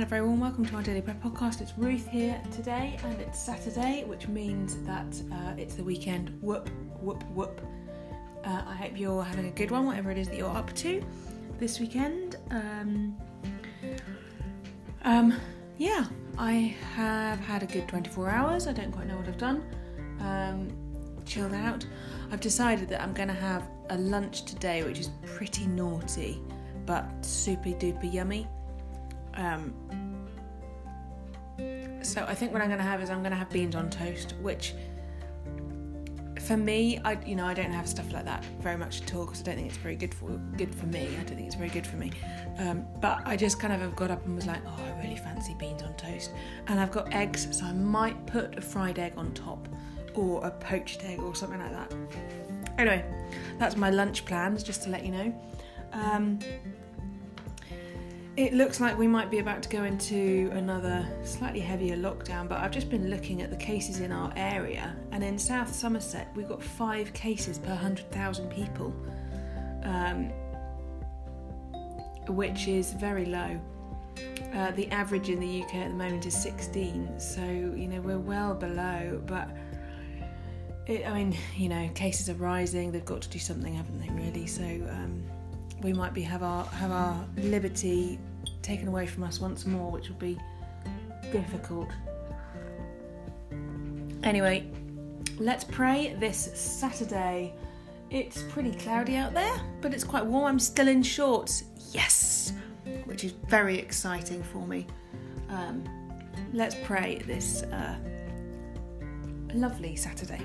and a very warm welcome to our Daily Prayer podcast. It's Ruth here today, and it's Saturday, which means that uh, it's the weekend. Whoop, whoop, whoop. Uh, I hope you're having a good one, whatever it is that you're up to this weekend. Um, um, yeah, I have had a good 24 hours. I don't quite know what I've done. Um, chilled out. I've decided that I'm going to have a lunch today, which is pretty naughty but super duper yummy. Um, so I think what I'm going to have is I'm going to have beans on toast, which for me, I you know I don't have stuff like that very much at all because I don't think it's very good for good for me. I don't think it's very good for me. Um, but I just kind of got up and was like, oh, I really fancy beans on toast, and I've got eggs, so I might put a fried egg on top or a poached egg or something like that. Anyway, that's my lunch plans, just to let you know. Um, it looks like we might be about to go into another slightly heavier lockdown, but I've just been looking at the cases in our area, and in South Somerset, we've got five cases per 100,000 people, um, which is very low. Uh, the average in the UK at the moment is 16, so you know we're well below, but it, I mean, you know, cases are rising. They've got to do something, haven't they? Really, so. Um, we might be have our have our liberty taken away from us once more, which will be difficult. Anyway, let's pray this Saturday. It's pretty cloudy out there, but it's quite warm. I'm still in shorts. Yes, which is very exciting for me. Um, let's pray this uh, lovely Saturday.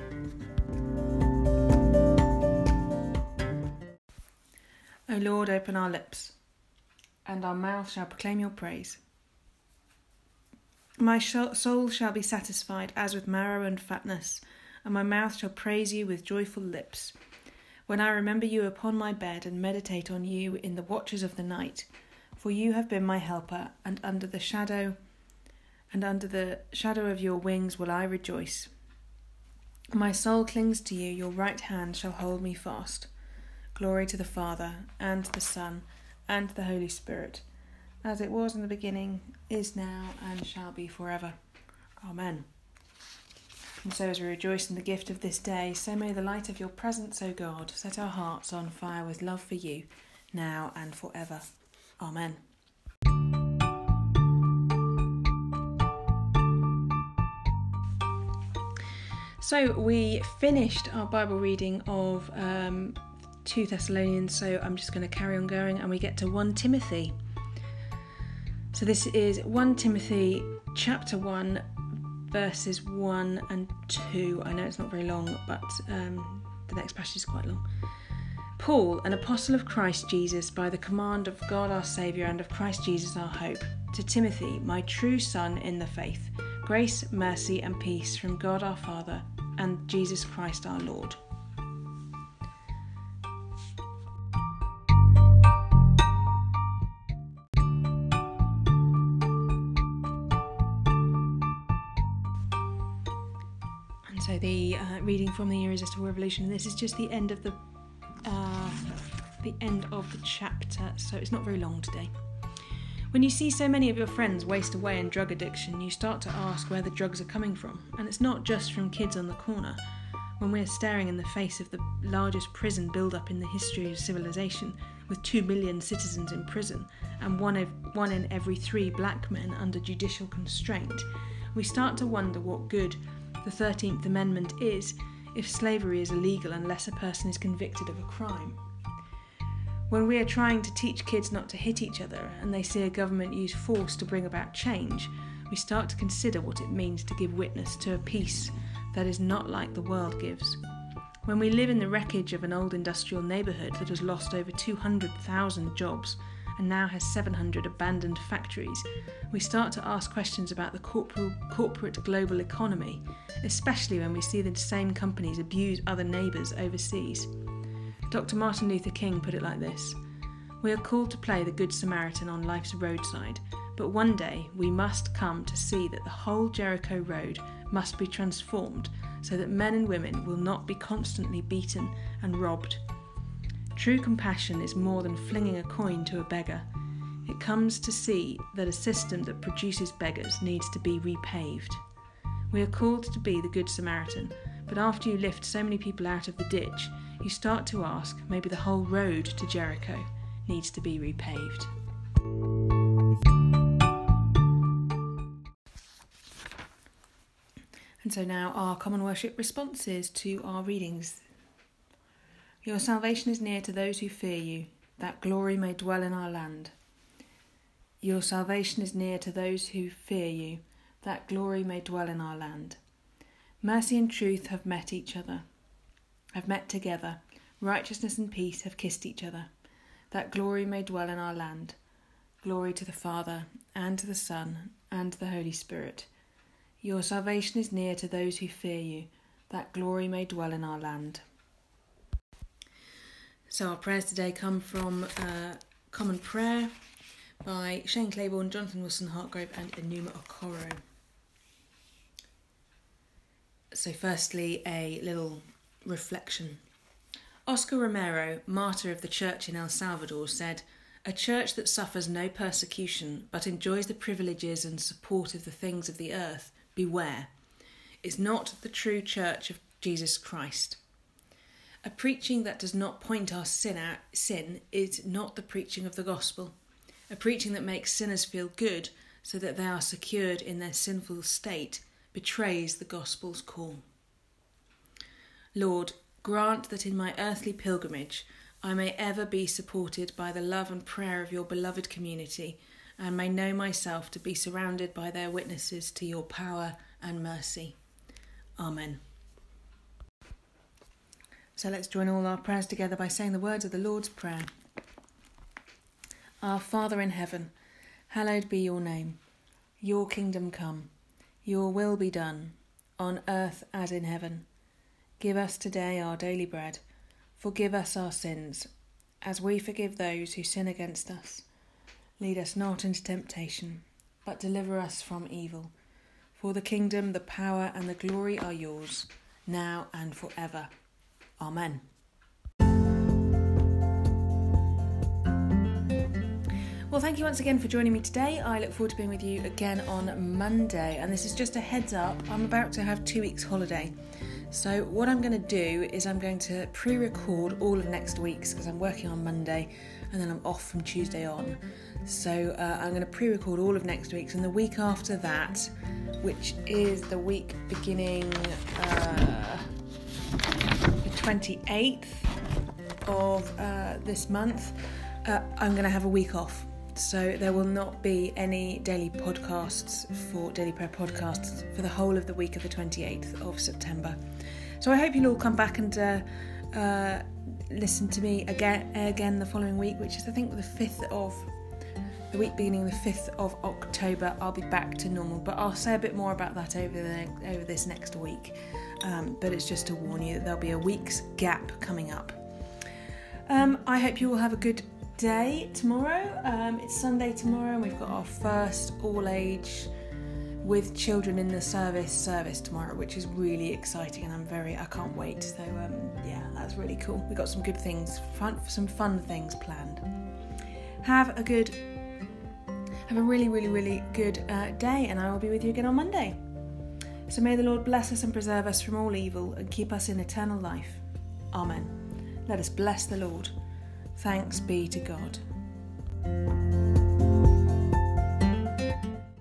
O Lord, open our lips, and our mouth shall proclaim your praise. My soul shall be satisfied as with marrow and fatness, and my mouth shall praise you with joyful lips. When I remember you upon my bed and meditate on you in the watches of the night, for you have been my helper, and under the shadow and under the shadow of your wings will I rejoice. My soul clings to you, your right hand shall hold me fast. Glory to the Father, and to the Son, and the Holy Spirit, as it was in the beginning, is now, and shall be forever. Amen. And so, as we rejoice in the gift of this day, so may the light of your presence, O God, set our hearts on fire with love for you, now and forever. Amen. So, we finished our Bible reading of um, 2 Thessalonians, so I'm just going to carry on going and we get to 1 Timothy. So this is 1 Timothy chapter 1, verses 1 and 2. I know it's not very long, but um, the next passage is quite long. Paul, an apostle of Christ Jesus, by the command of God our Saviour and of Christ Jesus our hope, to Timothy, my true son in the faith, grace, mercy, and peace from God our Father and Jesus Christ our Lord. Uh, reading from the Irresistible Revolution. This is just the end of the uh, the end of the chapter, so it's not very long today. When you see so many of your friends waste away in drug addiction, you start to ask where the drugs are coming from, and it's not just from kids on the corner. When we're staring in the face of the largest prison build-up in the history of civilization, with two million citizens in prison and one, of, one in every three black men under judicial constraint, we start to wonder what good the 13th Amendment is if slavery is illegal unless a person is convicted of a crime. When we are trying to teach kids not to hit each other and they see a government use force to bring about change, we start to consider what it means to give witness to a peace that is not like the world gives. When we live in the wreckage of an old industrial neighbourhood that has lost over 200,000 jobs and now has 700 abandoned factories, we start to ask questions about the corporate global economy, especially when we see the same companies abuse other neighbours overseas. Dr. Martin Luther King put it like this We are called to play the Good Samaritan on life's roadside, but one day we must come to see that the whole Jericho Road must be transformed so that men and women will not be constantly beaten and robbed True compassion is more than flinging a coin to a beggar. It comes to see that a system that produces beggars needs to be repaved. We are called to be the Good Samaritan, but after you lift so many people out of the ditch, you start to ask maybe the whole road to Jericho needs to be repaved. And so now our common worship responses to our readings. Your salvation is near to those who fear you, that glory may dwell in our land. Your salvation is near to those who fear you, that glory may dwell in our land. Mercy and truth have met each other, have met together. Righteousness and peace have kissed each other, that glory may dwell in our land. Glory to the Father, and to the Son, and to the Holy Spirit. Your salvation is near to those who fear you, that glory may dwell in our land. So, our prayers today come from uh, Common Prayer by Shane Claiborne, Jonathan Wilson Hartgrove, and Enuma Okoro. So, firstly, a little reflection. Oscar Romero, martyr of the church in El Salvador, said, A church that suffers no persecution but enjoys the privileges and support of the things of the earth, beware, is not the true church of Jesus Christ. A preaching that does not point our sin out sin is not the preaching of the gospel. A preaching that makes sinners feel good so that they are secured in their sinful state betrays the gospel's call. Lord, grant that in my earthly pilgrimage I may ever be supported by the love and prayer of your beloved community, and may know myself to be surrounded by their witnesses to your power and mercy. Amen. So let's join all our prayers together by saying the words of the Lord's Prayer. Our Father in heaven, hallowed be your name. Your kingdom come. Your will be done, on earth as in heaven. Give us today our daily bread. Forgive us our sins, as we forgive those who sin against us. Lead us not into temptation, but deliver us from evil. For the kingdom, the power, and the glory are yours, now and forever. Amen. Well, thank you once again for joining me today. I look forward to being with you again on Monday. And this is just a heads up I'm about to have two weeks' holiday. So, what I'm going to do is I'm going to pre record all of next week's because I'm working on Monday and then I'm off from Tuesday on. So, uh, I'm going to pre record all of next week's and the week after that, which is the week beginning uh, 28th of uh, this month, uh, I'm going to have a week off. So there will not be any daily podcasts for Daily Prayer podcasts for the whole of the week of the 28th of September. So I hope you'll all come back and uh, uh, listen to me again again the following week, which is I think the 5th of the week beginning the 5th of October. I'll be back to normal, but I'll say a bit more about that over the over this next week. Um, but it's just to warn you that there'll be a week's gap coming up. Um, I hope you will have a good day tomorrow. Um, it's Sunday tomorrow, and we've got our first all age with children in the service service tomorrow, which is really exciting, and I'm very I can't wait. So um, yeah, that's really cool. We've got some good things, fun, some fun things planned. Have a good, have a really really really good uh, day, and I will be with you again on Monday. So may the Lord bless us and preserve us from all evil and keep us in eternal life. Amen. Let us bless the Lord. Thanks be to God.